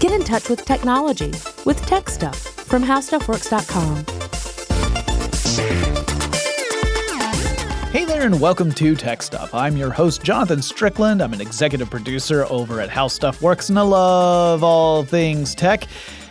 Get in touch with technology with Tech Stuff from HowStuffWorks.com. Hey there, and welcome to Tech Stuff. I'm your host, Jonathan Strickland. I'm an executive producer over at How Stuff Works, and I love all things tech.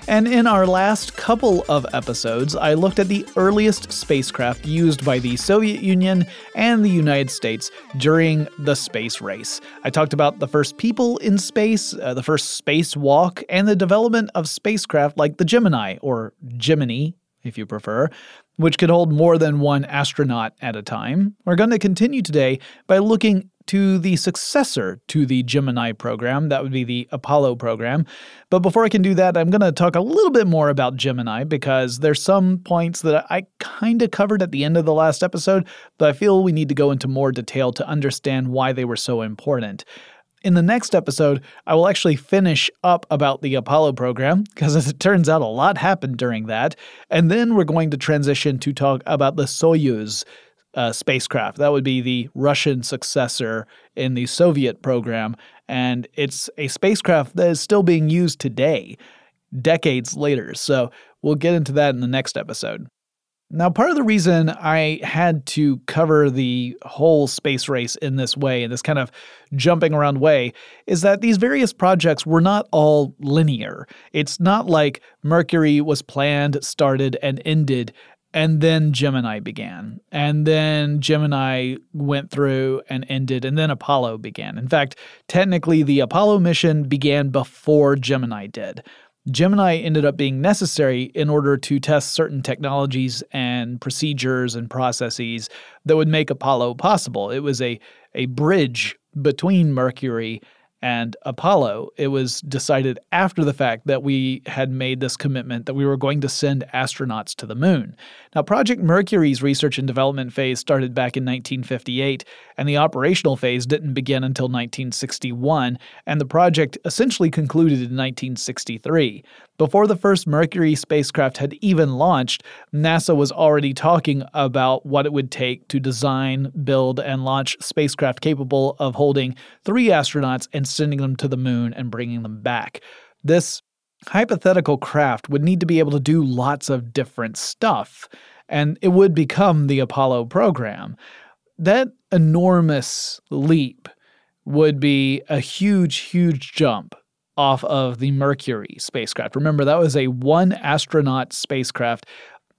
And in our last couple of episodes, I looked at the earliest spacecraft used by the Soviet Union and the United States during the space race. I talked about the first people in space, uh, the first spacewalk, and the development of spacecraft like the Gemini, or Gemini, if you prefer, which could hold more than one astronaut at a time. We're going to continue today by looking to the successor to the Gemini program. That would be the Apollo program. But before I can do that, I'm going to talk a little bit more about Gemini because there's some points that I kind of covered at the end of the last episode, but I feel we need to go into more detail to understand why they were so important. In the next episode, I will actually finish up about the Apollo program, because as it turns out, a lot happened during that. And then we're going to transition to talk about the Soyuz uh, spacecraft. That would be the Russian successor in the Soviet program. And it's a spacecraft that is still being used today, decades later. So we'll get into that in the next episode. Now, part of the reason I had to cover the whole space race in this way, in this kind of jumping around way, is that these various projects were not all linear. It's not like Mercury was planned, started, and ended, and then Gemini began. And then Gemini went through and ended, and then Apollo began. In fact, technically, the Apollo mission began before Gemini did. Gemini ended up being necessary in order to test certain technologies and procedures and processes that would make Apollo possible. It was a, a bridge between Mercury and Apollo. It was decided after the fact that we had made this commitment that we were going to send astronauts to the moon. Now, Project Mercury's research and development phase started back in 1958, and the operational phase didn't begin until 1961, and the project essentially concluded in 1963. Before the first Mercury spacecraft had even launched, NASA was already talking about what it would take to design, build, and launch spacecraft capable of holding three astronauts and sending them to the moon and bringing them back. This hypothetical craft would need to be able to do lots of different stuff, and it would become the Apollo program. That enormous leap would be a huge, huge jump off of the Mercury spacecraft. Remember, that was a one astronaut spacecraft.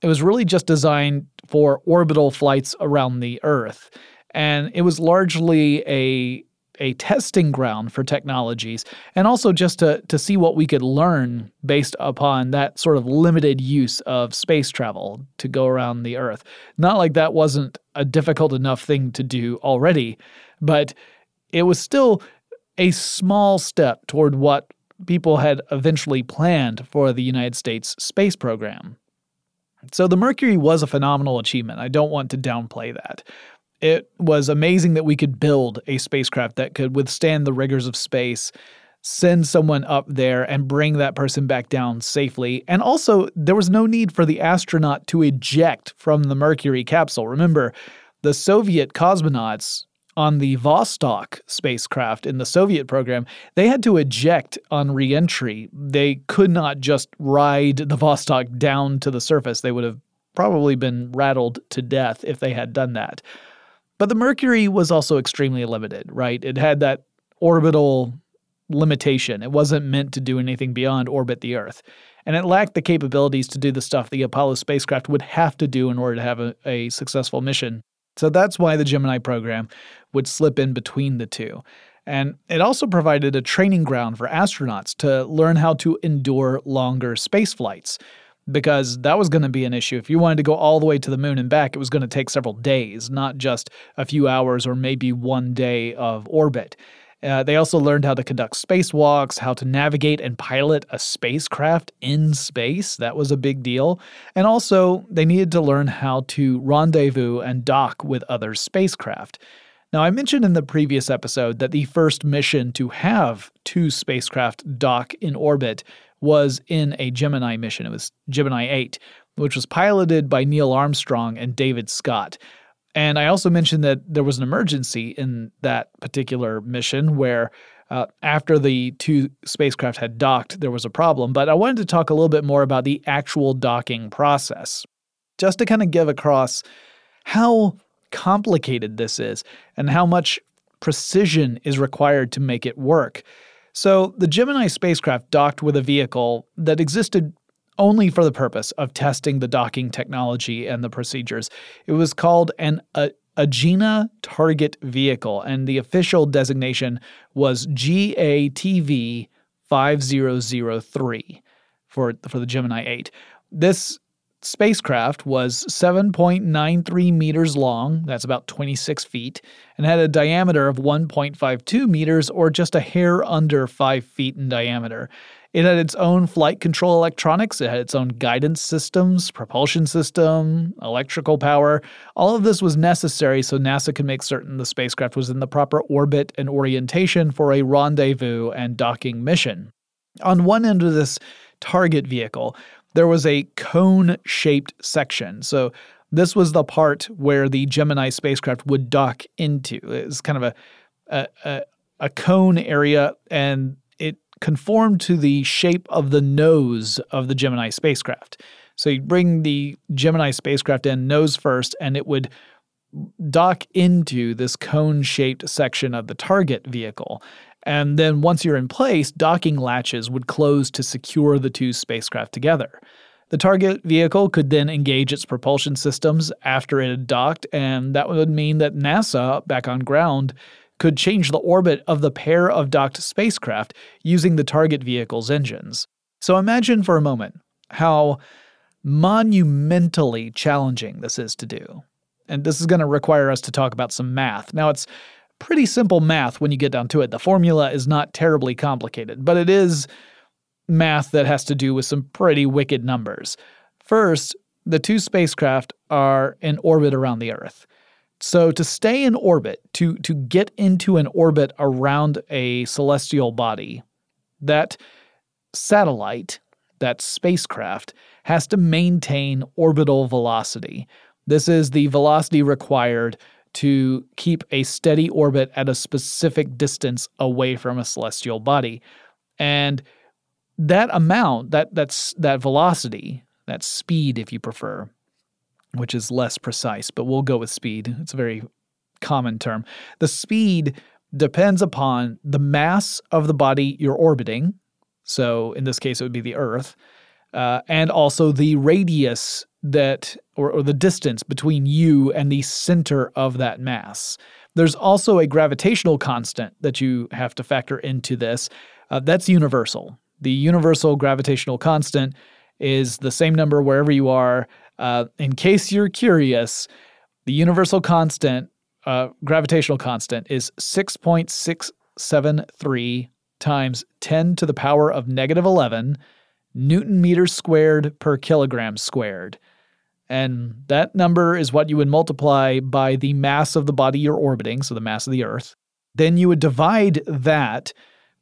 It was really just designed for orbital flights around the Earth. And it was largely a a testing ground for technologies and also just to, to see what we could learn based upon that sort of limited use of space travel to go around the Earth. Not like that wasn't a difficult enough thing to do already, but it was still a small step toward what people had eventually planned for the United States space program. So the Mercury was a phenomenal achievement. I don't want to downplay that. It was amazing that we could build a spacecraft that could withstand the rigors of space, send someone up there, and bring that person back down safely. And also, there was no need for the astronaut to eject from the Mercury capsule. Remember, the Soviet cosmonauts on the Vostok spacecraft in the Soviet program, they had to eject on reentry. They could not just ride the Vostok down to the surface. They would have probably been rattled to death if they had done that. But the Mercury was also extremely limited, right? It had that orbital limitation. It wasn't meant to do anything beyond orbit the Earth. And it lacked the capabilities to do the stuff the Apollo spacecraft would have to do in order to have a, a successful mission. So that's why the Gemini program would slip in between the two. And it also provided a training ground for astronauts to learn how to endure longer space flights. Because that was going to be an issue. If you wanted to go all the way to the moon and back, it was going to take several days, not just a few hours or maybe one day of orbit. Uh, they also learned how to conduct spacewalks, how to navigate and pilot a spacecraft in space. That was a big deal. And also, they needed to learn how to rendezvous and dock with other spacecraft. Now, I mentioned in the previous episode that the first mission to have two spacecraft dock in orbit was in a Gemini mission. It was Gemini 8, which was piloted by Neil Armstrong and David Scott. And I also mentioned that there was an emergency in that particular mission where uh, after the two spacecraft had docked, there was a problem. But I wanted to talk a little bit more about the actual docking process, just to kind of give across how complicated this is and how much precision is required to make it work. So, the Gemini spacecraft docked with a vehicle that existed only for the purpose of testing the docking technology and the procedures. It was called an Agena Target Vehicle, and the official designation was GATV 5003 for, for the Gemini 8. This spacecraft was 7.93 meters long, that's about 26 feet, and had a diameter of 1.52 meters or just a hair under 5 feet in diameter. It had its own flight control electronics, it had its own guidance systems, propulsion system, electrical power. All of this was necessary so NASA could make certain the spacecraft was in the proper orbit and orientation for a rendezvous and docking mission. On one end of this target vehicle, there was a cone shaped section. So this was the part where the Gemini spacecraft would dock into. It was kind of a, a, a, a cone area, and it conformed to the shape of the nose of the Gemini spacecraft. So you bring the Gemini spacecraft in nose first, and it would dock into this cone shaped section of the target vehicle. And then once you're in place, docking latches would close to secure the two spacecraft together. The target vehicle could then engage its propulsion systems after it had docked, and that would mean that NASA, back on ground, could change the orbit of the pair of docked spacecraft using the target vehicle's engines. So imagine for a moment how monumentally challenging this is to do. And this is going to require us to talk about some math. Now, it's pretty simple math when you get down to it. The formula is not terribly complicated, but it is math that has to do with some pretty wicked numbers. First, the two spacecraft are in orbit around the Earth. So to stay in orbit, to to get into an orbit around a celestial body, that satellite, that spacecraft has to maintain orbital velocity. This is the velocity required to keep a steady orbit at a specific distance away from a celestial body. And that amount, that that's that velocity, that speed if you prefer, which is less precise, but we'll go with speed. It's a very common term. The speed depends upon the mass of the body you're orbiting. So in this case, it would be the Earth, uh, and also the radius that, or, or the distance between you and the center of that mass. There's also a gravitational constant that you have to factor into this. Uh, that's universal. The universal gravitational constant is the same number wherever you are. Uh, in case you're curious, the universal constant, uh, gravitational constant, is 6.673 times 10 to the power of negative 11 newton meters squared per kilogram squared. And that number is what you would multiply by the mass of the body you're orbiting, so the mass of the Earth. Then you would divide that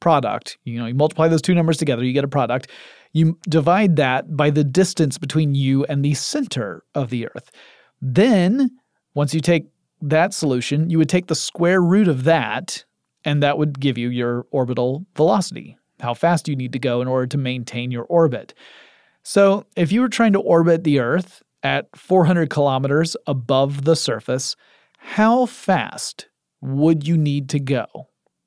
product. You know, you multiply those two numbers together, you get a product. You divide that by the distance between you and the center of the Earth. Then, once you take that solution, you would take the square root of that, and that would give you your orbital velocity, how fast do you need to go in order to maintain your orbit. So, if you were trying to orbit the Earth at 400 kilometers above the surface, how fast would you need to go?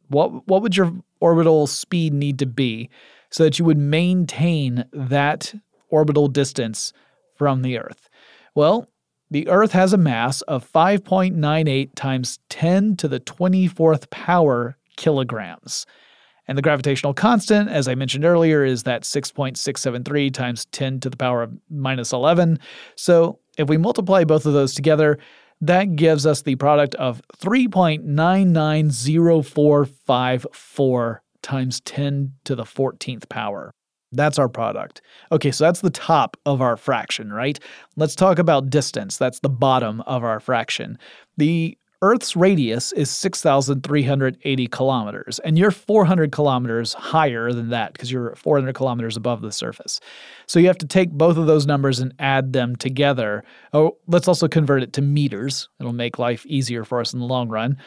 What, what would your orbital speed need to be so that you would maintain that orbital distance from the Earth? Well, the Earth has a mass of 5.98 times 10 to the 24th power kilograms. And the gravitational constant, as I mentioned earlier, is that 6.673 times 10 to the power of minus 11. So if we multiply both of those together, that gives us the product of 3.990454 times 10 to the 14th power. That's our product. Okay, so that's the top of our fraction, right? Let's talk about distance. That's the bottom of our fraction. The Earth's radius is 6,380 kilometers, and you're 400 kilometers higher than that because you're 400 kilometers above the surface. So you have to take both of those numbers and add them together. Oh, let's also convert it to meters. It'll make life easier for us in the long run.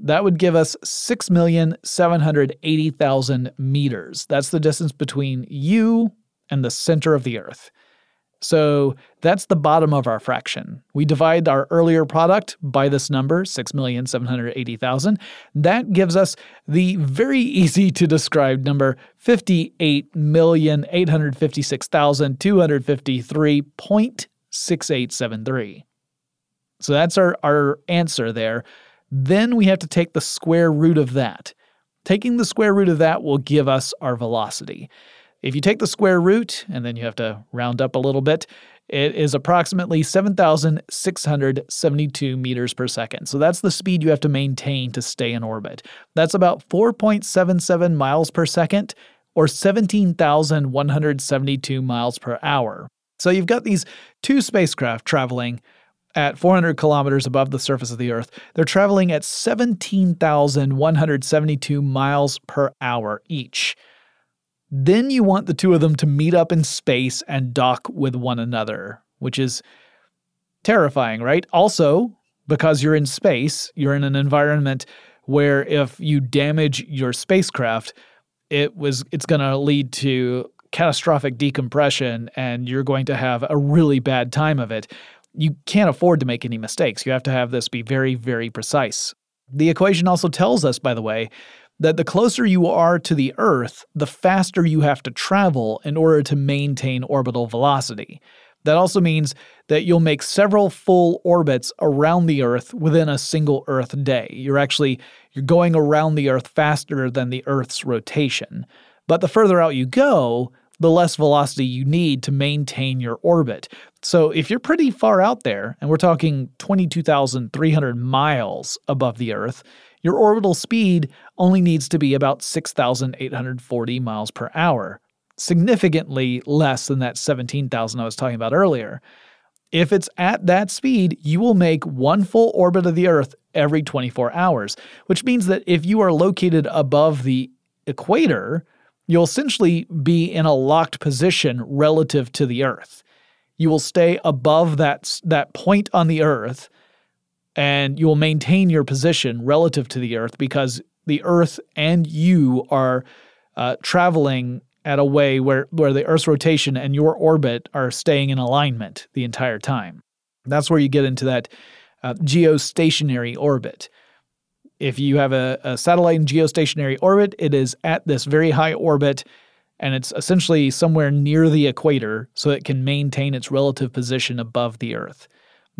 That would give us 6,780,000 meters. That's the distance between you and the center of the Earth. So that's the bottom of our fraction. We divide our earlier product by this number, 6,780,000. That gives us the very easy to describe number 58,856,253.6873. So that's our, our answer there. Then we have to take the square root of that. Taking the square root of that will give us our velocity. If you take the square root and then you have to round up a little bit, it is approximately 7,672 meters per second. So that's the speed you have to maintain to stay in orbit. That's about 4.77 miles per second or 17,172 miles per hour. So you've got these two spacecraft traveling at 400 kilometers above the surface of the Earth. They're traveling at 17,172 miles per hour each. Then you want the two of them to meet up in space and dock with one another, which is terrifying, right? Also, because you're in space, you're in an environment where if you damage your spacecraft, it was it's going to lead to catastrophic decompression and you're going to have a really bad time of it. You can't afford to make any mistakes. You have to have this be very very precise. The equation also tells us by the way that the closer you are to the Earth, the faster you have to travel in order to maintain orbital velocity. That also means that you'll make several full orbits around the Earth within a single Earth day. You're actually you're going around the Earth faster than the Earth's rotation. But the further out you go, the less velocity you need to maintain your orbit. So if you're pretty far out there, and we're talking 22,300 miles above the Earth, your orbital speed only needs to be about 6,840 miles per hour, significantly less than that 17,000 I was talking about earlier. If it's at that speed, you will make one full orbit of the Earth every 24 hours, which means that if you are located above the equator, you'll essentially be in a locked position relative to the Earth. You will stay above that, that point on the Earth and you will maintain your position relative to the Earth because the Earth and you are uh, traveling at a way where, where the Earth's rotation and your orbit are staying in alignment the entire time. That's where you get into that uh, geostationary orbit. If you have a, a satellite in geostationary orbit, it is at this very high orbit and it's essentially somewhere near the equator so it can maintain its relative position above the Earth.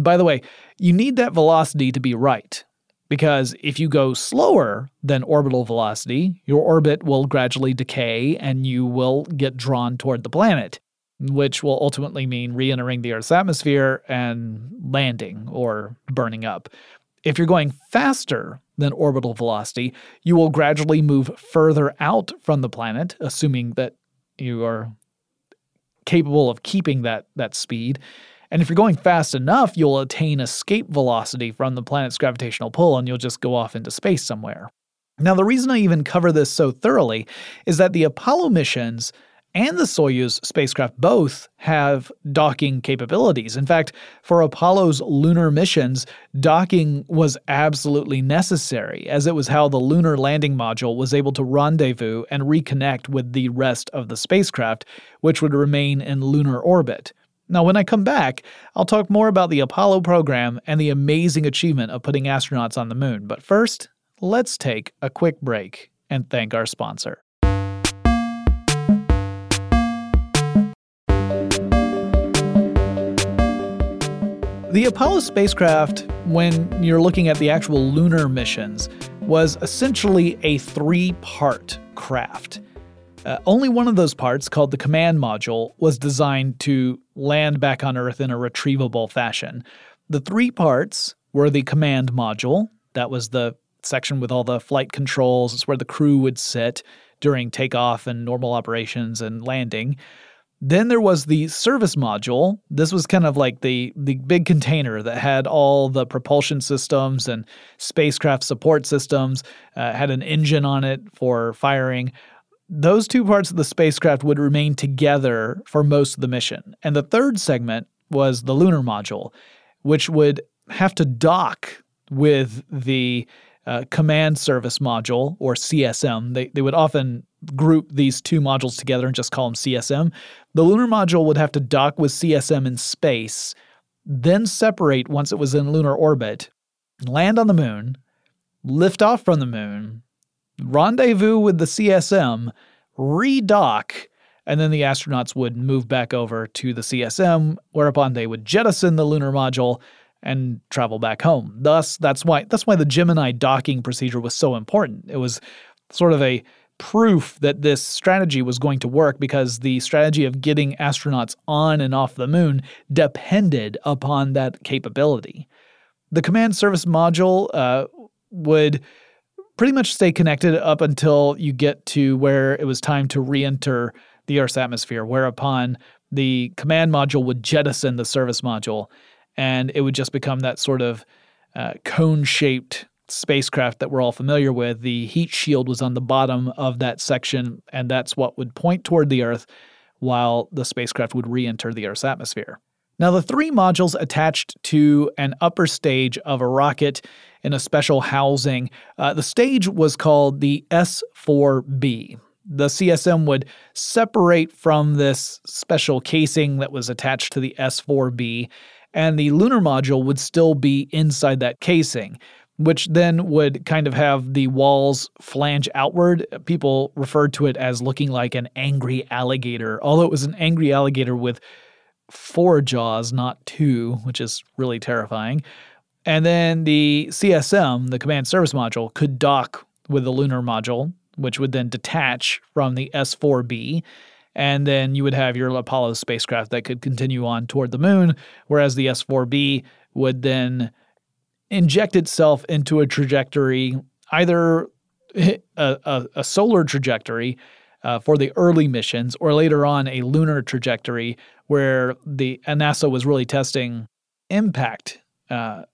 By the way, you need that velocity to be right, because if you go slower than orbital velocity, your orbit will gradually decay and you will get drawn toward the planet, which will ultimately mean re entering the Earth's atmosphere and landing or burning up. If you're going faster than orbital velocity, you will gradually move further out from the planet, assuming that you are capable of keeping that, that speed. And if you're going fast enough, you'll attain escape velocity from the planet's gravitational pull and you'll just go off into space somewhere. Now, the reason I even cover this so thoroughly is that the Apollo missions and the Soyuz spacecraft both have docking capabilities. In fact, for Apollo's lunar missions, docking was absolutely necessary, as it was how the lunar landing module was able to rendezvous and reconnect with the rest of the spacecraft, which would remain in lunar orbit. Now, when I come back, I'll talk more about the Apollo program and the amazing achievement of putting astronauts on the moon. But first, let's take a quick break and thank our sponsor. The Apollo spacecraft, when you're looking at the actual lunar missions, was essentially a three part craft. Uh, only one of those parts, called the command module, was designed to land back on Earth in a retrievable fashion. The three parts were the command module, that was the section with all the flight controls, it's where the crew would sit during takeoff and normal operations and landing. Then there was the service module. This was kind of like the the big container that had all the propulsion systems and spacecraft support systems, uh, had an engine on it for firing. Those two parts of the spacecraft would remain together for most of the mission. And the third segment was the lunar module, which would have to dock with the uh, command service module or CSM. They, they would often group these two modules together and just call them CSM. The lunar module would have to dock with CSM in space, then separate once it was in lunar orbit, land on the moon, lift off from the moon, rendezvous with the CSM, redock, and then the astronauts would move back over to the CSM, whereupon they would jettison the lunar module and travel back home. Thus, that's why that's why the Gemini docking procedure was so important. It was sort of a proof that this strategy was going to work because the strategy of getting astronauts on and off the moon depended upon that capability. The command service module uh, would pretty much stay connected up until you get to where it was time to re enter the Earth's atmosphere, whereupon the command module would jettison the service module and it would just become that sort of uh, cone shaped spacecraft that we're all familiar with. The heat shield was on the bottom of that section, and that's what would point toward the Earth while the spacecraft would re enter the Earth's atmosphere. Now, the three modules attached to an upper stage of a rocket in a special housing, uh, the stage was called the S 4B. The CSM would separate from this special casing that was attached to the S 4B and the lunar module would still be inside that casing, which then would kind of have the walls flange outward. People referred to it as looking like an angry alligator, although it was an angry alligator with four jaws, not two, which is really terrifying. And then the CSM, the command service module, could dock with the lunar module, which would then detach from the S4B and then you would have your Apollo spacecraft that could continue on toward the moon, whereas the S 4B would then inject itself into a trajectory, either a, a, a solar trajectory uh, for the early missions, or later on a lunar trajectory where the NASA was really testing impact, uh,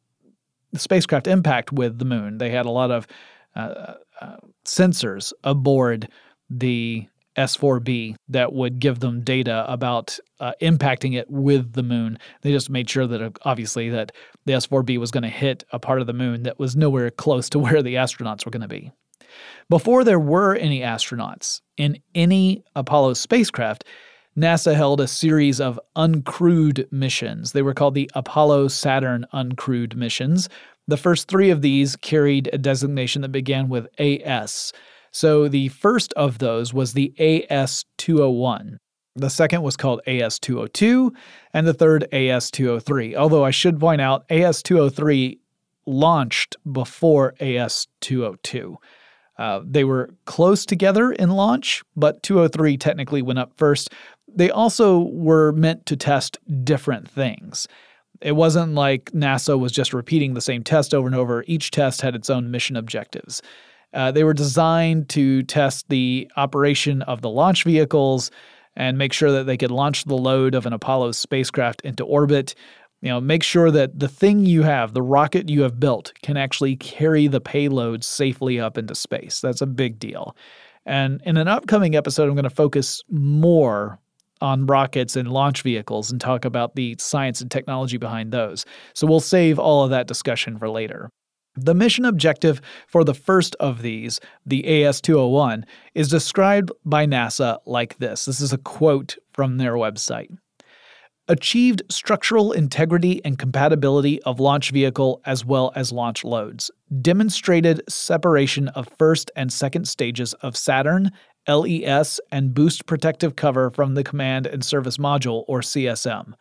spacecraft impact with the moon. They had a lot of uh, uh sensors aboard the S4B that would give them data about uh, impacting it with the moon. They just made sure that uh, obviously that the S4B was going to hit a part of the moon that was nowhere close to where the astronauts were going to be. Before there were any astronauts in any Apollo spacecraft, NASA held a series of uncrewed missions. They were called the Apollo Saturn uncrewed missions. The first three of these carried a designation that began with AS. So the first of those was the AS 201. The second was called AS 202, and the third AS 203. Although I should point out, AS 203 launched before AS 202. Uh, they were close together in launch, but 203 technically went up first. They also were meant to test different things. It wasn't like NASA was just repeating the same test over and over. Each test had its own mission objectives. Uh, they were designed to test the operation of the launch vehicles and make sure that they could launch the load of an Apollo spacecraft into orbit. You know, make sure that the thing you have, the rocket you have built, can actually carry the payload safely up into space. That's a big deal. And in an upcoming episode, I'm going to focus more on rockets and launch vehicles and talk about the science and technology behind those. So we'll save all of that discussion for later. The mission objective for the first of these, the AS 201, is described by NASA like this. This is a quote from their website. Achieved structural integrity and compatibility of launch vehicle as well as launch loads. Demonstrated separation of first and second stages of Saturn, LES, and boost protective cover from the command and service module, or CSM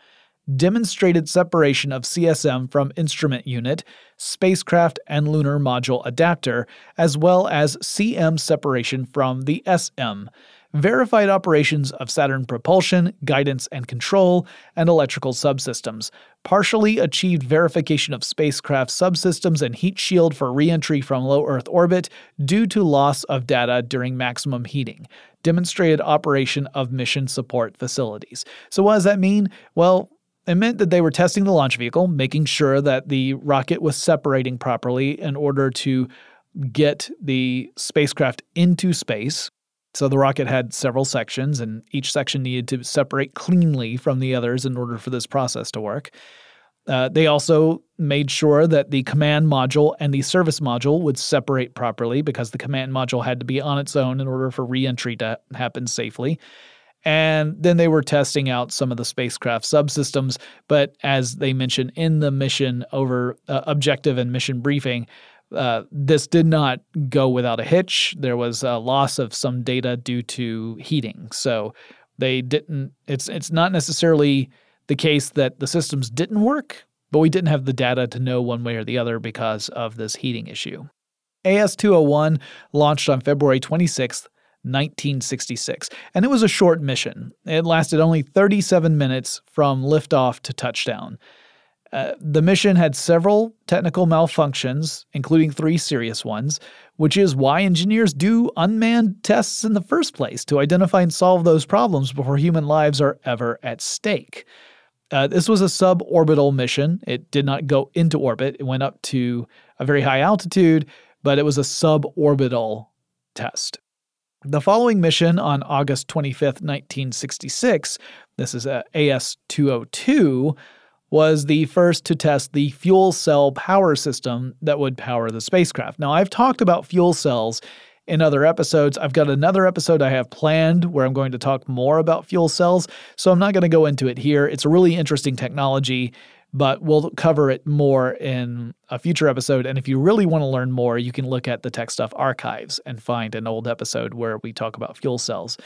demonstrated separation of CSM from instrument unit, spacecraft and lunar module adapter, as well as CM separation from the SM. Verified operations of Saturn propulsion, guidance and control, and electrical subsystems, partially achieved verification of spacecraft subsystems and heat shield for reentry from low Earth orbit due to loss of data during maximum heating, demonstrated operation of mission support facilities. So, what does that mean? Well, it meant that they were testing the launch vehicle, making sure that the rocket was separating properly in order to get the spacecraft into space. So the rocket had several sections, and each section needed to separate cleanly from the others in order for this process to work. Uh, they also made sure that the command module and the service module would separate properly because the command module had to be on its own in order for reentry to happen safely. And then they were testing out some of the spacecraft subsystems. But as they mentioned in the mission over uh, objective and mission briefing, uh, this did not go without a hitch. There was a loss of some data due to heating. So they didn't, it's, it's not necessarily the case that the systems didn't work, but we didn't have the data to know one way or the other because of this heating issue. AS 201 launched on February 26th, 1966, and it was a short mission. It lasted only 37 minutes from liftoff to touchdown. Uh, the mission had several technical malfunctions, including three serious ones, which is why engineers do unmanned tests in the first place to identify and solve those problems before human lives are ever at stake. Uh, this was a suborbital mission. It did not go into orbit, it went up to a very high altitude, but it was a suborbital test. The following mission on August 25th, 1966, this is a AS 202, was the first to test the fuel cell power system that would power the spacecraft. Now, I've talked about fuel cells in other episodes. I've got another episode I have planned where I'm going to talk more about fuel cells, so I'm not going to go into it here. It's a really interesting technology but we'll cover it more in a future episode. And if you really want to learn more, you can look at the Tech Stuff archives and find an old episode where we talk about fuel cells.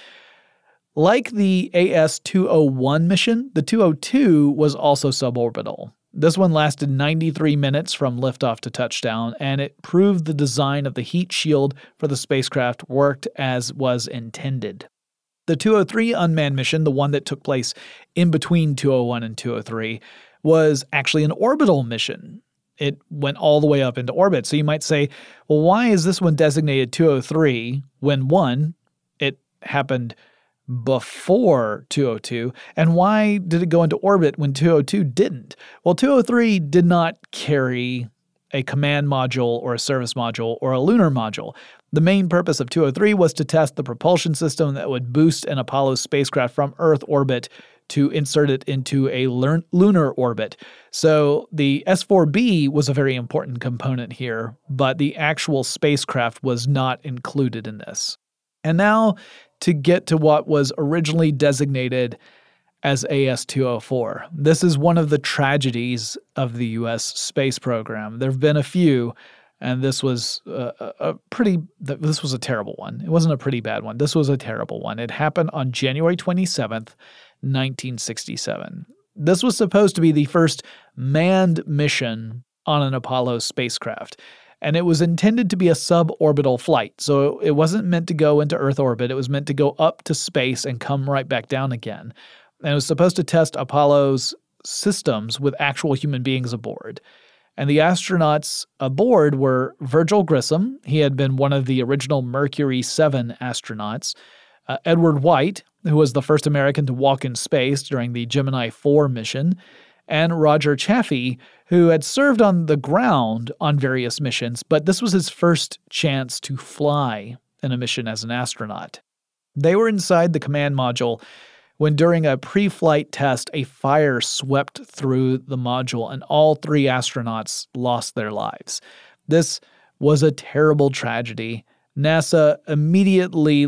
Like the AS 201 mission, the 202 was also suborbital. This one lasted 93 minutes from liftoff to touchdown, and it proved the design of the heat shield for the spacecraft worked as was intended. The 203 unmanned mission, the one that took place in between 201 and 203, was actually an orbital mission. It went all the way up into orbit. So you might say, well, why is this one designated 203 when one, it happened before 202, and why did it go into orbit when 202 didn't? Well, 203 did not carry a command module or a service module or a lunar module. The main purpose of 203 was to test the propulsion system that would boost an Apollo spacecraft from Earth orbit to insert it into a lunar orbit. So the S4B was a very important component here, but the actual spacecraft was not included in this. And now to get to what was originally designated as AS 204. This is one of the tragedies of the US space program. There have been a few, and this was a, a, pretty this was a terrible one. It wasn't a pretty bad one. This was a terrible one. It happened on January 27th, 1967. This was supposed to be the first manned mission on an Apollo spacecraft, and it was intended to be a suborbital flight. So it wasn't meant to go into Earth orbit, it was meant to go up to space and come right back down again. And it was supposed to test Apollo's systems with actual human beings aboard. And the astronauts aboard were Virgil Grissom, he had been one of the original Mercury 7 astronauts, uh, Edward White, who was the first American to walk in space during the Gemini 4 mission, and Roger Chaffee, who had served on the ground on various missions, but this was his first chance to fly in a mission as an astronaut. They were inside the command module when, during a pre flight test, a fire swept through the module and all three astronauts lost their lives. This was a terrible tragedy. NASA immediately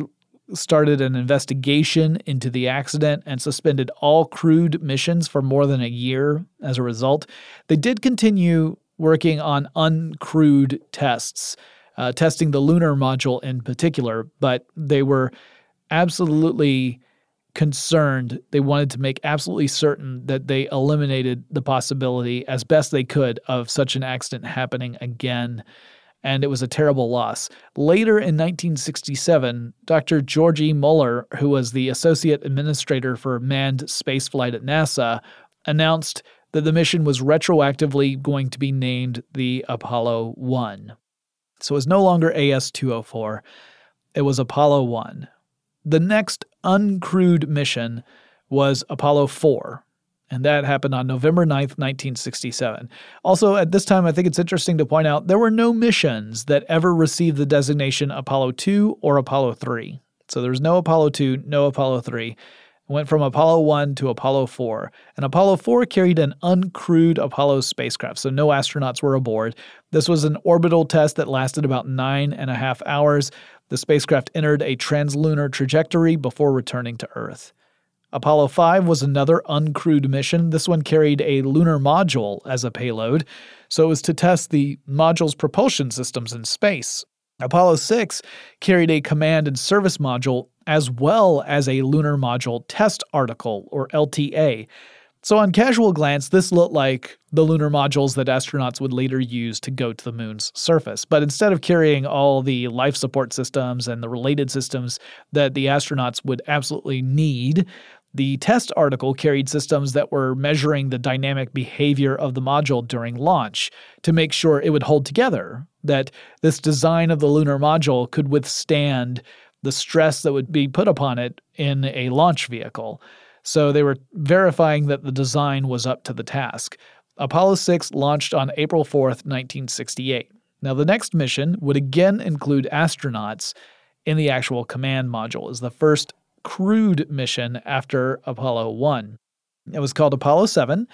started an investigation into the accident and suspended all crewed missions for more than a year as a result. They did continue working on uncrewed tests, uh, testing the lunar module in particular, but they were absolutely concerned. They wanted to make absolutely certain that they eliminated the possibility as best they could of such an accident happening again. And it was a terrible loss. Later in 1967, Dr. Georgy Mueller, who was the associate administrator for manned spaceflight at NASA, announced that the mission was retroactively going to be named the Apollo 1. So it was no longer AS 204, it was Apollo 1. The next uncrewed mission was Apollo 4, and that happened on November 9th, 1967. Also, at this time, I think it's interesting to point out there were no missions that ever received the designation Apollo 2 or Apollo 3. So there was no Apollo 2, no Apollo 3 went from Apollo 1 to Apollo 4. And Apollo 4 carried an uncrewed Apollo spacecraft, so no astronauts were aboard. This was an orbital test that lasted about nine and a half hours. The spacecraft entered a translunar trajectory before returning to Earth. Apollo 5 was another uncrewed mission. This one carried a lunar module as a payload, so it was to test the module's propulsion systems in space. Apollo 6 carried a command and service module as well as a Lunar Module Test Article, or LTA. So, on casual glance, this looked like the lunar modules that astronauts would later use to go to the moon's surface. But instead of carrying all the life support systems and the related systems that the astronauts would absolutely need, the test article carried systems that were measuring the dynamic behavior of the module during launch to make sure it would hold together, that this design of the lunar module could withstand the stress that would be put upon it in a launch vehicle. So they were verifying that the design was up to the task. Apollo 6 launched on April 4th, 1968. Now, the next mission would again include astronauts in the actual command module, as the first crewed mission after Apollo 1. It was called Apollo 7,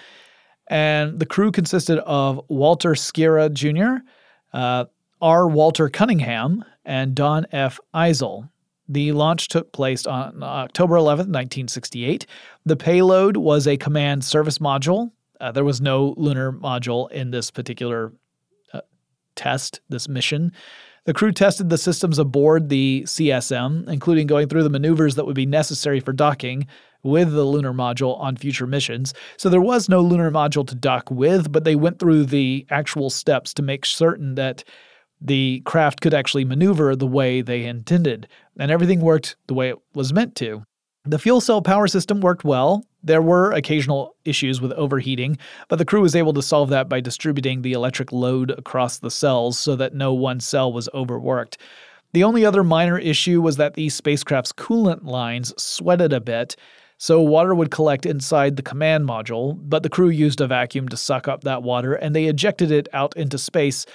and the crew consisted of Walter Schirra Jr., uh, R. Walter Cunningham, and Donn F. Eisele. The launch took place on October 11, 1968. The payload was a command service module. Uh, there was no lunar module in this particular uh, test, this mission. The crew tested the systems aboard the CSM, including going through the maneuvers that would be necessary for docking with the lunar module on future missions. So there was no lunar module to dock with, but they went through the actual steps to make certain that the craft could actually maneuver the way they intended, and everything worked the way it was meant to. The fuel cell power system worked well. There were occasional issues with overheating, but the crew was able to solve that by distributing the electric load across the cells so that no one cell was overworked. The only other minor issue was that the spacecraft's coolant lines sweated a bit, so water would collect inside the command module, but the crew used a vacuum to suck up that water and they ejected it out into space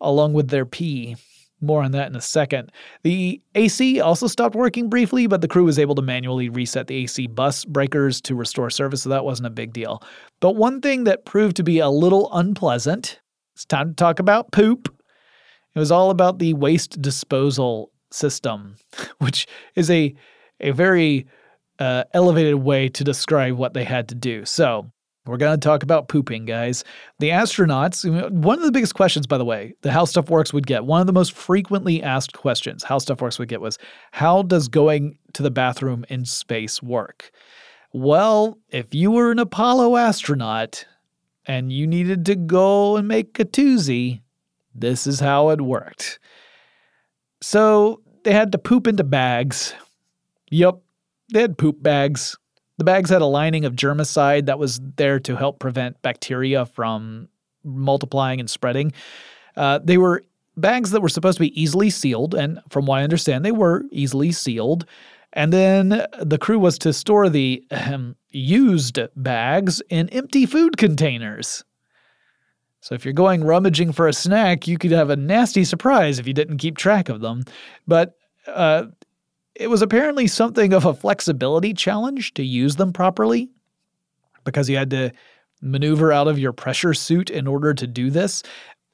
along with their pee. More on that in a second. The AC also stopped working briefly, but the crew was able to manually reset the AC bus breakers to restore service, so that wasn't a big deal. But one thing that proved to be a little unpleasant it's time to talk about poop. It was all about the waste disposal system, which is a, a very uh, elevated way to describe what they had to do. So, we're going to talk about pooping, guys. The astronauts, one of the biggest questions, by the way, the How Stuff Works would get, one of the most frequently asked questions How Stuff Works would get was, How does going to the bathroom in space work? Well, if you were an Apollo astronaut and you needed to go and make a toozy, this is how it worked. So they had to poop into bags. Yup, they had poop bags. The bags had a lining of germicide that was there to help prevent bacteria from multiplying and spreading. Uh, they were bags that were supposed to be easily sealed, and from what I understand, they were easily sealed. And then the crew was to store the um, used bags in empty food containers. So if you're going rummaging for a snack, you could have a nasty surprise if you didn't keep track of them. But uh, it was apparently something of a flexibility challenge to use them properly because you had to maneuver out of your pressure suit in order to do this.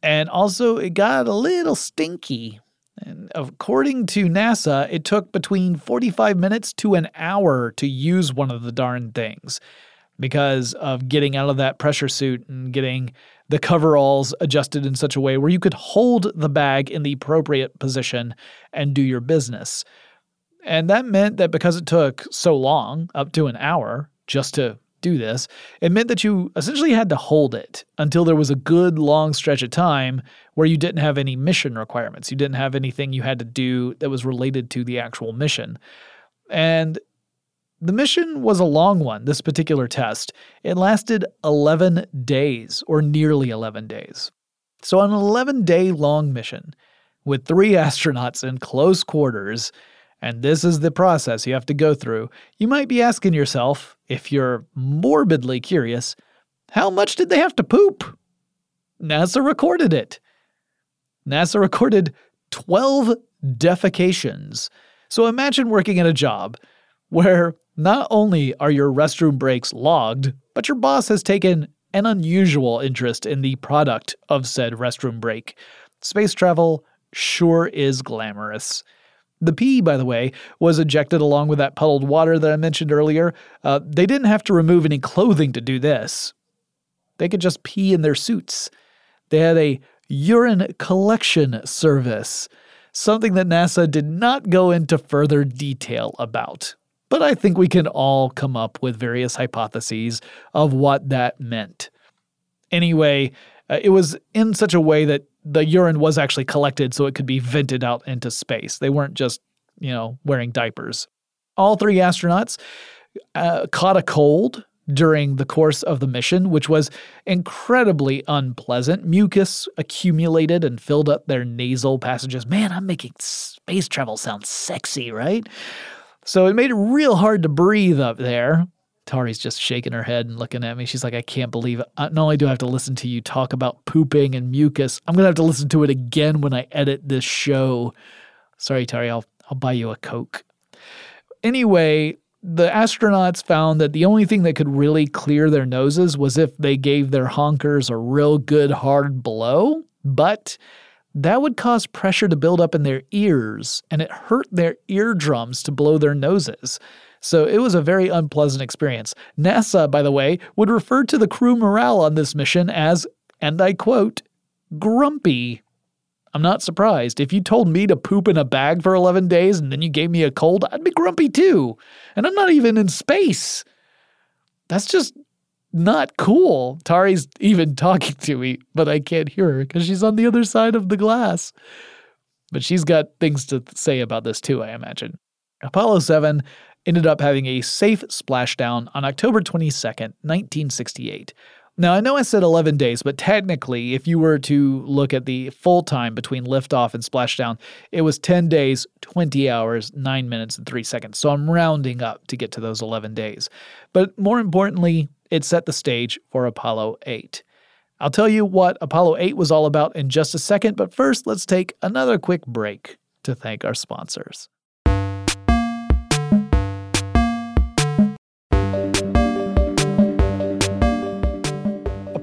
And also, it got a little stinky. And according to NASA, it took between 45 minutes to an hour to use one of the darn things because of getting out of that pressure suit and getting the coveralls adjusted in such a way where you could hold the bag in the appropriate position and do your business. And that meant that because it took so long, up to an hour, just to do this, it meant that you essentially had to hold it until there was a good long stretch of time where you didn't have any mission requirements. You didn't have anything you had to do that was related to the actual mission. And the mission was a long one, this particular test. It lasted 11 days, or nearly 11 days. So, an 11 day long mission with three astronauts in close quarters, and this is the process you have to go through, you might be asking yourself, if you're morbidly curious, how much did they have to poop? NASA recorded it. NASA recorded 12 defecations. So imagine working at a job where not only are your restroom breaks logged, but your boss has taken an unusual interest in the product of said restroom break. Space travel sure is glamorous. The pee, by the way, was ejected along with that puddled water that I mentioned earlier. Uh, they didn't have to remove any clothing to do this. They could just pee in their suits. They had a urine collection service, something that NASA did not go into further detail about. But I think we can all come up with various hypotheses of what that meant. Anyway, uh, it was in such a way that the urine was actually collected so it could be vented out into space. They weren't just, you know, wearing diapers. All three astronauts uh, caught a cold during the course of the mission, which was incredibly unpleasant. Mucus accumulated and filled up their nasal passages. Man, I'm making space travel sound sexy, right? So it made it real hard to breathe up there. Tari's just shaking her head and looking at me. She's like, I can't believe it. Not only do I have to listen to you talk about pooping and mucus, I'm going to have to listen to it again when I edit this show. Sorry, Tari, I'll, I'll buy you a Coke. Anyway, the astronauts found that the only thing that could really clear their noses was if they gave their honkers a real good hard blow. But that would cause pressure to build up in their ears, and it hurt their eardrums to blow their noses. So it was a very unpleasant experience. NASA, by the way, would refer to the crew morale on this mission as, and I quote, grumpy. I'm not surprised. If you told me to poop in a bag for 11 days and then you gave me a cold, I'd be grumpy too. And I'm not even in space. That's just not cool. Tari's even talking to me, but I can't hear her because she's on the other side of the glass. But she's got things to say about this too, I imagine. Apollo 7 ended up having a safe splashdown on October 22nd, 1968. Now, I know I said 11 days, but technically, if you were to look at the full time between liftoff and splashdown, it was 10 days, 20 hours, 9 minutes, and 3 seconds. So I'm rounding up to get to those 11 days. But more importantly, it set the stage for Apollo 8. I'll tell you what Apollo 8 was all about in just a second, but first let's take another quick break to thank our sponsors.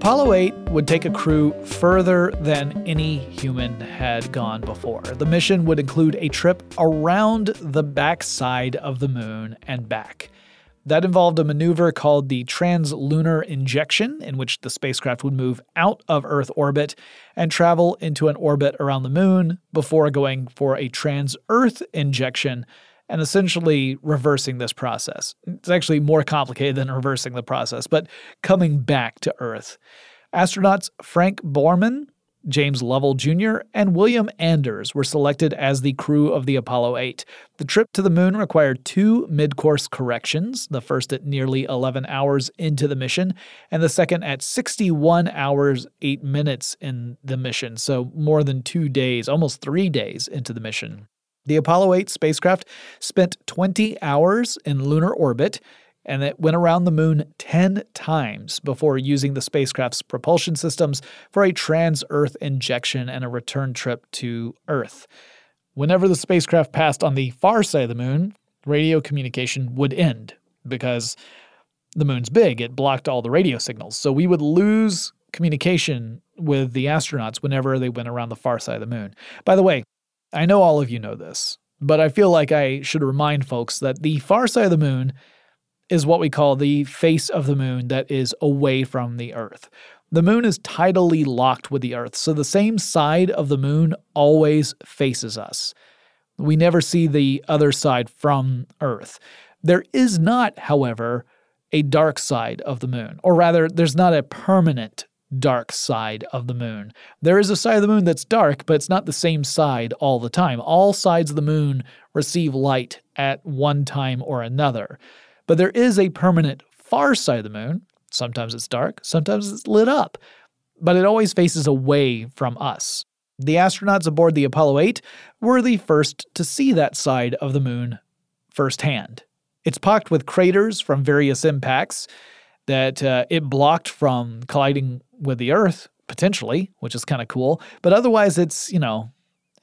Apollo 8 would take a crew further than any human had gone before. The mission would include a trip around the backside of the moon and back. That involved a maneuver called the translunar injection, in which the spacecraft would move out of Earth orbit and travel into an orbit around the moon before going for a trans Earth injection and essentially reversing this process. It's actually more complicated than reversing the process, but coming back to Earth. Astronauts Frank Borman, James Lovell Jr., and William Anders were selected as the crew of the Apollo 8. The trip to the moon required two mid course corrections, the first at nearly 11 hours into the mission, and the second at 61 hours, 8 minutes in the mission, so more than two days, almost three days into the mission. The Apollo 8 spacecraft spent 20 hours in lunar orbit and it went around the moon 10 times before using the spacecraft's propulsion systems for a trans Earth injection and a return trip to Earth. Whenever the spacecraft passed on the far side of the moon, radio communication would end because the moon's big, it blocked all the radio signals. So we would lose communication with the astronauts whenever they went around the far side of the moon. By the way, I know all of you know this, but I feel like I should remind folks that the far side of the moon is what we call the face of the moon that is away from the Earth. The moon is tidally locked with the Earth, so the same side of the moon always faces us. We never see the other side from Earth. There is not, however, a dark side of the moon, or rather, there's not a permanent dark side of the moon. There is a side of the moon that's dark, but it's not the same side all the time. All sides of the moon receive light at one time or another. But there is a permanent far side of the moon. Sometimes it's dark, sometimes it's lit up, but it always faces away from us. The astronauts aboard the Apollo 8 were the first to see that side of the moon firsthand. It's pocked with craters from various impacts that uh, it blocked from colliding with the Earth, potentially, which is kind of cool. But otherwise, it's, you know,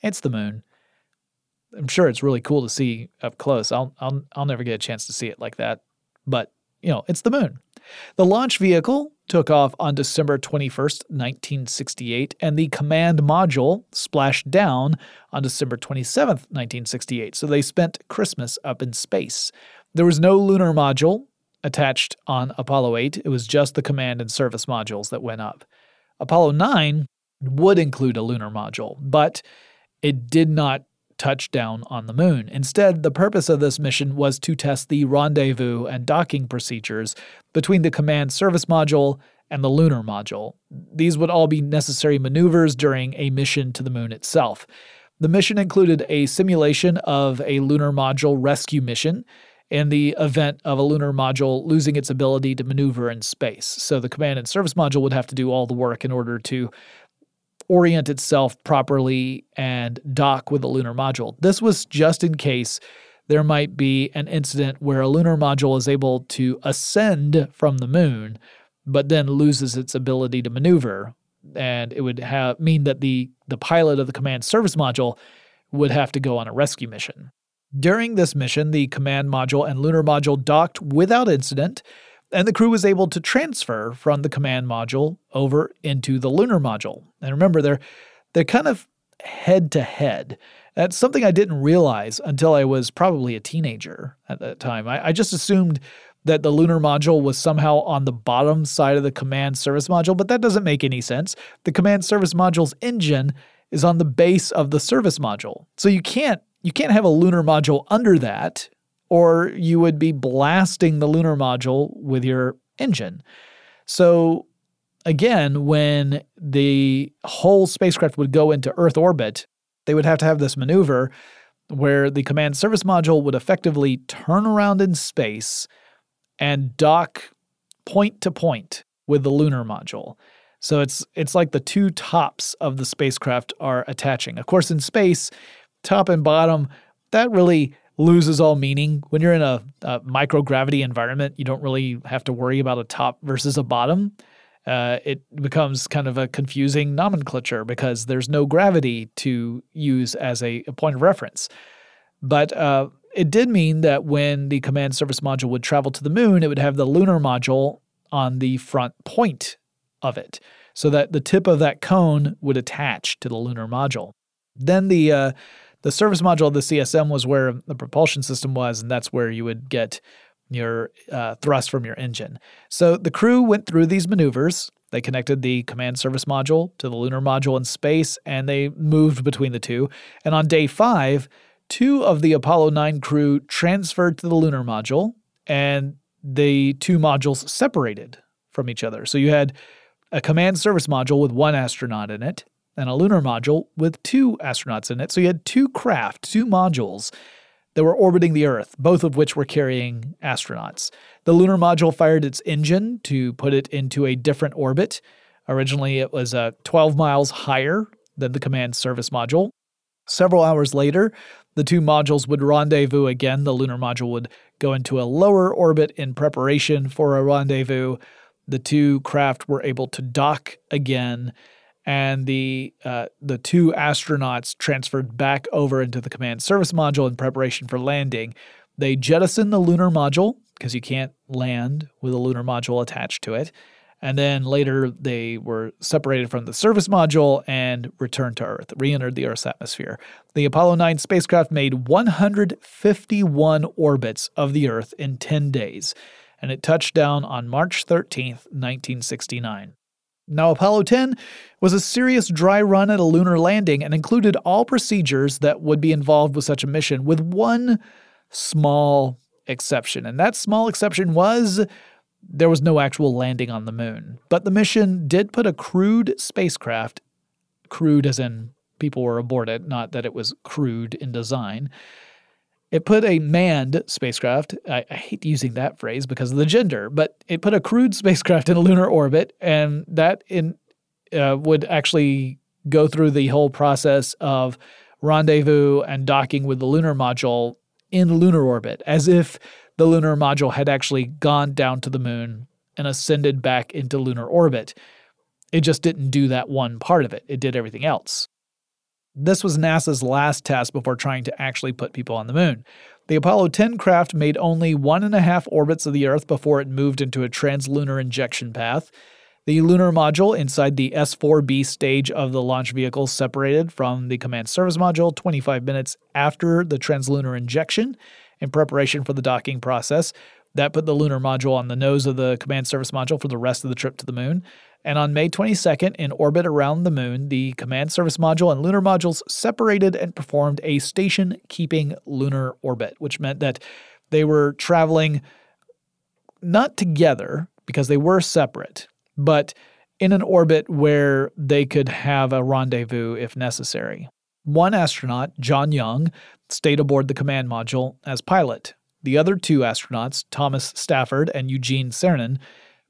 it's the moon. I'm sure it's really cool to see up close. I'll, I'll, I'll never get a chance to see it like that. But, you know, it's the moon. The launch vehicle took off on December 21st, 1968, and the command module splashed down on December 27th, 1968. So they spent Christmas up in space. There was no lunar module attached on Apollo 8. It was just the command and service modules that went up. Apollo 9 would include a lunar module, but it did not touch down on the moon. Instead, the purpose of this mission was to test the rendezvous and docking procedures between the command service module and the lunar module. These would all be necessary maneuvers during a mission to the moon itself. The mission included a simulation of a lunar module rescue mission in the event of a lunar module losing its ability to maneuver in space. So the command and service module would have to do all the work in order to orient itself properly and dock with the lunar module. This was just in case there might be an incident where a lunar module is able to ascend from the moon but then loses its ability to maneuver and it would have mean that the the pilot of the command service module would have to go on a rescue mission. During this mission, the command module and lunar module docked without incident, and the crew was able to transfer from the command module over into the lunar module. And remember, they're they're kind of head to head. That's something I didn't realize until I was probably a teenager at that time. I, I just assumed that the lunar module was somehow on the bottom side of the command service module, but that doesn't make any sense. The command service module's engine is on the base of the service module. So you can't you can't have a lunar module under that, or you would be blasting the lunar module with your engine. So, again, when the whole spacecraft would go into Earth orbit, they would have to have this maneuver where the command service module would effectively turn around in space and dock point to point with the lunar module. So it's it's like the two tops of the spacecraft are attaching. Of course, in space, top and bottom, that really loses all meaning. When you're in a, a microgravity environment, you don't really have to worry about a top versus a bottom. Uh, it becomes kind of a confusing nomenclature because there's no gravity to use as a, a point of reference. But uh, it did mean that when the command service module would travel to the moon, it would have the lunar module on the front point of it so that the tip of that cone would attach to the lunar module. Then the uh, the service module of the CSM was where the propulsion system was, and that's where you would get your uh, thrust from your engine. So the crew went through these maneuvers. They connected the command service module to the lunar module in space, and they moved between the two. And on day five, two of the Apollo 9 crew transferred to the lunar module, and the two modules separated from each other. So you had a command service module with one astronaut in it, and a lunar module with two astronauts in it. So you had two craft, two modules that were orbiting the Earth, both of which were carrying astronauts. The lunar module fired its engine to put it into a different orbit. Originally, it was uh, 12 miles higher than the command service module. Several hours later, the two modules would rendezvous again. The lunar module would go into a lower orbit in preparation for a rendezvous. The two craft were able to dock again and the uh, the two astronauts transferred back over into the command service module in preparation for landing. They jettisoned the lunar module because you can't land with a lunar module attached to it. And then later they were separated from the service module and returned to Earth, re entered the Earth's atmosphere. The Apollo 9 spacecraft made 151 orbits of the Earth in 10 days, and it touched down on March 13th, 1969. Now, Apollo 10 was a serious dry run at a lunar landing and included all procedures that would be involved with such a mission, with one small exception. And that small exception was there was no actual landing on the moon. But the mission did put a crewed spacecraft, crude as in people were aboard it, not that it was crude in design. It put a manned spacecraft, I, I, hate using that phrase because of the gender, but it put a crewed spacecraft in a lunar orbit, and that in uh, would actually go through the whole process of rendezvous and docking with the lunar module in lunar orbit, as if the lunar module had actually gone down to the moon and ascended back into lunar orbit. It just didn't do that one part of it, it did everything else. This was NASA's last test before trying to actually put people on the moon. The Apollo 10 craft made only one and a half orbits of the Earth before it moved into a translunar injection path. The lunar module inside the S 4B stage of the launch vehicle separated from the command service module 25 minutes after the translalunar injection in preparation for the docking process. That put the lunar module on the nose of the command service module for the rest of the trip to the moon. And on May 22nd, in orbit around the moon, the command service module and lunar modules separated and performed a station keeping lunar orbit, which meant that they were traveling not together because they were separate, but in an orbit where they could have a rendezvous if necessary. One astronaut, John Young, stayed aboard the command module as pilot. The other two astronauts, Thomas Stafford and Eugene Cernan,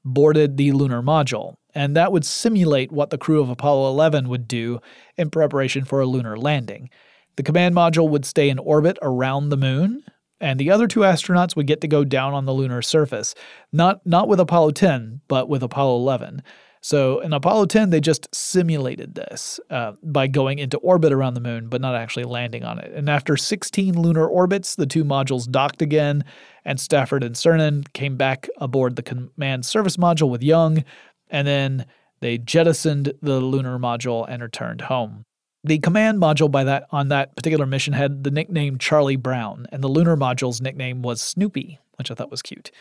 boarded the lunar module, and that would simulate what the crew of Apollo 11 would do in preparation for a lunar landing. The command module would stay in orbit around the moon, and the other two astronauts would get to go down on the lunar surface, not not with Apollo 10, but with Apollo 11. So in Apollo 10, they just simulated this uh, by going into orbit around the moon, but not actually landing on it. And after 16 lunar orbits, the two modules docked again, and Stafford and Cernan came back aboard the command service module with Young, and then they jettisoned the lunar module and returned home. The command module by that on that particular mission had the nickname Charlie Brown, and the lunar module's nickname was Snoopy, which I thought was cute.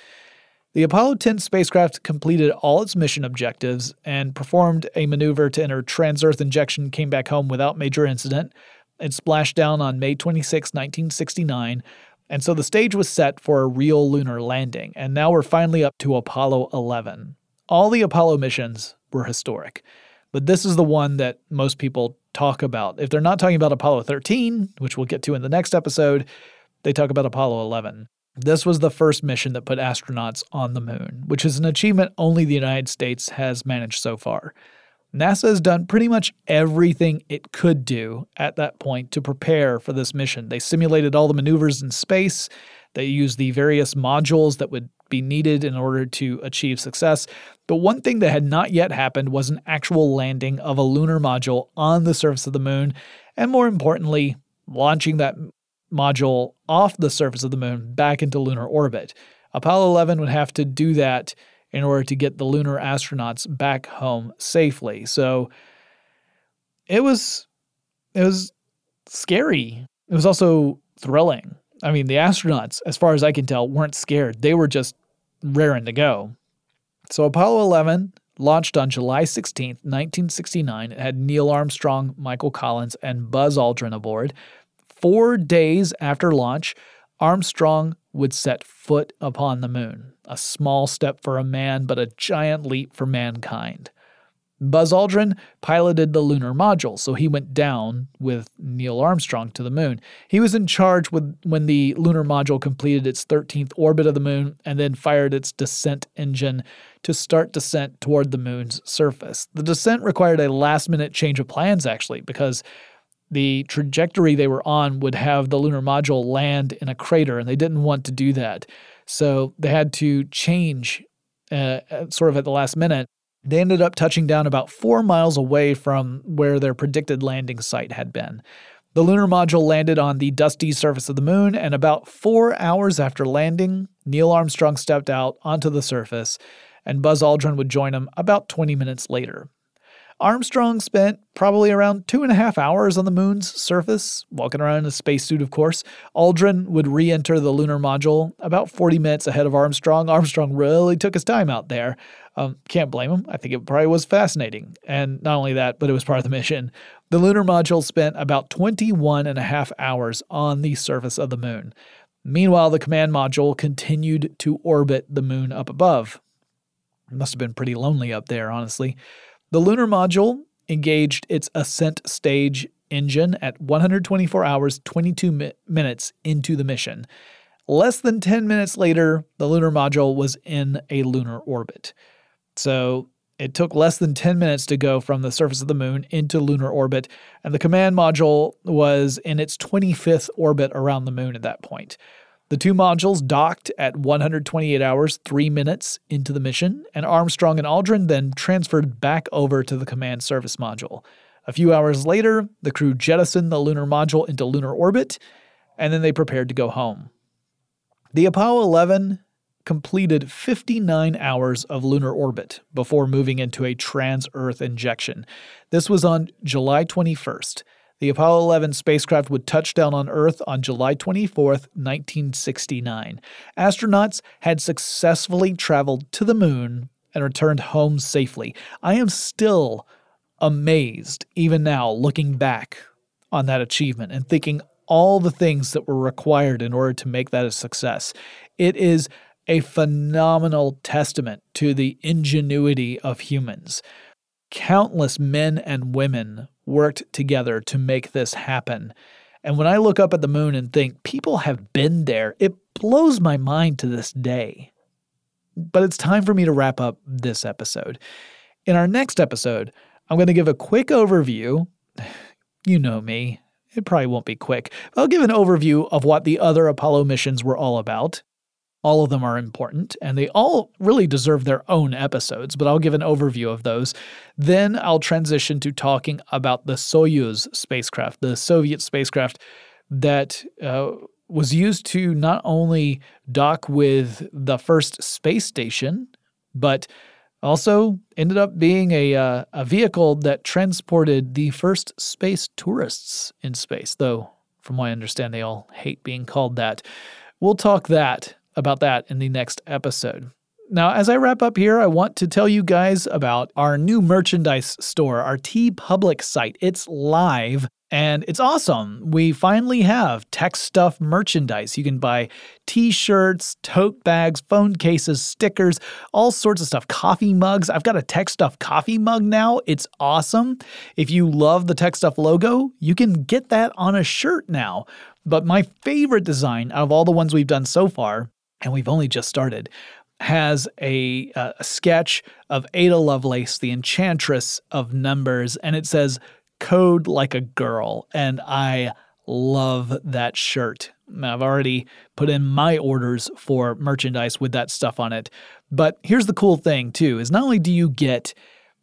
The Apollo 10 spacecraft completed all its mission objectives and performed a maneuver to enter trans Earth injection, came back home without major incident. It splashed down on May 26, 1969, and so the stage was set for a real lunar landing, and now we're finally up to Apollo 11. All the Apollo missions were historic, but this is the one that most people talk about. If they're not talking about Apollo 13, which we'll get to in the next episode, they talk about Apollo 11. This was the first mission that put astronauts on the moon, which is an achievement only the United States has managed so far. NASA has done pretty much everything it could do at that point to prepare for this mission. They simulated all the maneuvers in space, they used the various modules that would be needed in order to achieve success. But one thing that had not yet happened was an actual landing of a lunar module on the surface of the moon, and more importantly, launching that module off the surface of the moon back into lunar orbit. Apollo 11 would have to do that in order to get the lunar astronauts back home safely. So it was it was scary. It was also thrilling. I mean, the astronauts, as far as I can tell, weren't scared. They were just raring to go. So Apollo 11 launched on July 16, 1969. It had Neil Armstrong, Michael Collins, and Buzz Aldrin aboard. Four days after launch, Armstrong would set foot upon the moon. A small step for a man, but a giant leap for mankind. Buzz Aldrin piloted the lunar module, so he went down with Neil Armstrong to the moon. He was in charge with, when the lunar module completed its 13th orbit of the moon and then fired its descent engine to start descent toward the moon's surface. The descent required a last minute change of plans, actually, because the trajectory they were on would have the lunar module land in a crater, and they didn't want to do that. So they had to change uh, sort of at the last minute. They ended up touching down about four miles away from where their predicted landing site had been. The lunar module landed on the dusty surface of the moon, and about four hours after landing, Neil Armstrong stepped out onto the surface, and Buzz Aldrin would join him about 20 minutes later. Armstrong spent probably around two and a half hours on the moon's surface, walking around in a spacesuit, of course. Aldrin would re enter the lunar module about 40 minutes ahead of Armstrong. Armstrong really took his time out there. Um, can't blame him. I think it probably was fascinating. And not only that, but it was part of the mission. The lunar module spent about 21 and a half hours on the surface of the moon. Meanwhile, the command module continued to orbit the moon up above. must have been pretty lonely up there, honestly. The lunar module engaged its ascent stage engine at 124 hours, 22 mi- minutes into the mission. Less than 10 minutes later, the lunar module was in a lunar orbit. So it took less than 10 minutes to go from the surface of the moon into lunar orbit, and the command module was in its 25th orbit around the moon at that point. The two modules docked at 128 hours, 3 minutes into the mission, and Armstrong and Aldrin then transferred back over to the command service module. A few hours later, the crew jettisoned the lunar module into lunar orbit, and then they prepared to go home. The Apollo 11 completed 59 hours of lunar orbit before moving into a trans Earth injection. This was on July 21st. The Apollo 11 spacecraft would touch down on Earth on July 24, 1969. Astronauts had successfully traveled to the moon and returned home safely. I am still amazed, even now, looking back on that achievement and thinking all the things that were required in order to make that a success. It is a phenomenal testament to the ingenuity of humans. Countless men and women worked together to make this happen. And when I look up at the moon and think people have been there, it blows my mind to this day. But it's time for me to wrap up this episode. In our next episode, I'm going to give a quick overview. You know me, it probably won't be quick. I'll give an overview of what the other Apollo missions were all about. All of them are important, and they all really deserve their own episodes, but I'll give an overview of those. Then I'll transition to talking about the Soyuz spacecraft, the Soviet spacecraft that uh, was used to not only dock with the first space station, but also ended up being a, uh, a vehicle that transported the first space tourists in space, though, from what I understand, they all hate being called that. We'll talk that about that in the next episode. Now, as I wrap up here, I want to tell you guys about our new merchandise store, our TeePublic site. It's live and it's awesome. We finally have tech stuff merchandise. You can buy t shirts, tote bags, phone cases, stickers, all sorts of stuff, coffee mugs. I've got a tech stuff coffee mug now. It's awesome. If you love the tech stuff logo, you can get that on a shirt now. But my favorite design out of all the ones we've done so far and we've only just started, has a, uh, a sketch of Ada Lovelace, the enchantress of numbers, and it says, Code like a girl. And I love that shirt. I've already put in my orders for merchandise with that stuff on it. But here's the cool thing, too, is not only do you get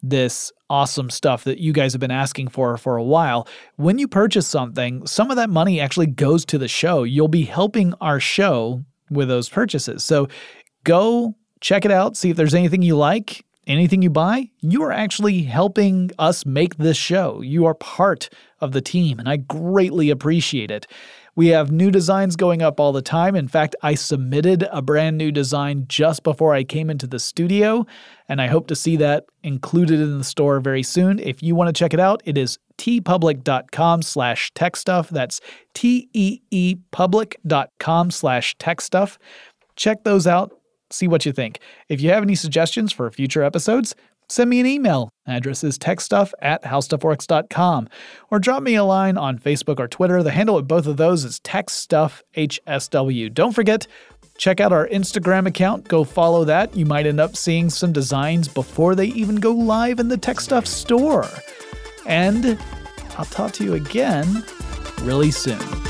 this awesome stuff that you guys have been asking for for a while. When you purchase something, some of that money actually goes to the show. You'll be helping our show with those purchases. So go check it out, see if there's anything you like. Anything you buy, you are actually helping us make this show. You are part of the team, and I greatly appreciate it. We have new designs going up all the time. In fact, I submitted a brand new design just before I came into the studio, and I hope to see that included in the store very soon. If you want to check it out, it is teepublic.com slash techstuff. That's T-E-E public.com slash techstuff. Check those out. See what you think. If you have any suggestions for future episodes, send me an email. Address is techstuff at howstuffworks.com. Or drop me a line on Facebook or Twitter. The handle at both of those is techstuffhsw. Don't forget, check out our Instagram account. Go follow that. You might end up seeing some designs before they even go live in the Tech Stuff store. And I'll talk to you again really soon.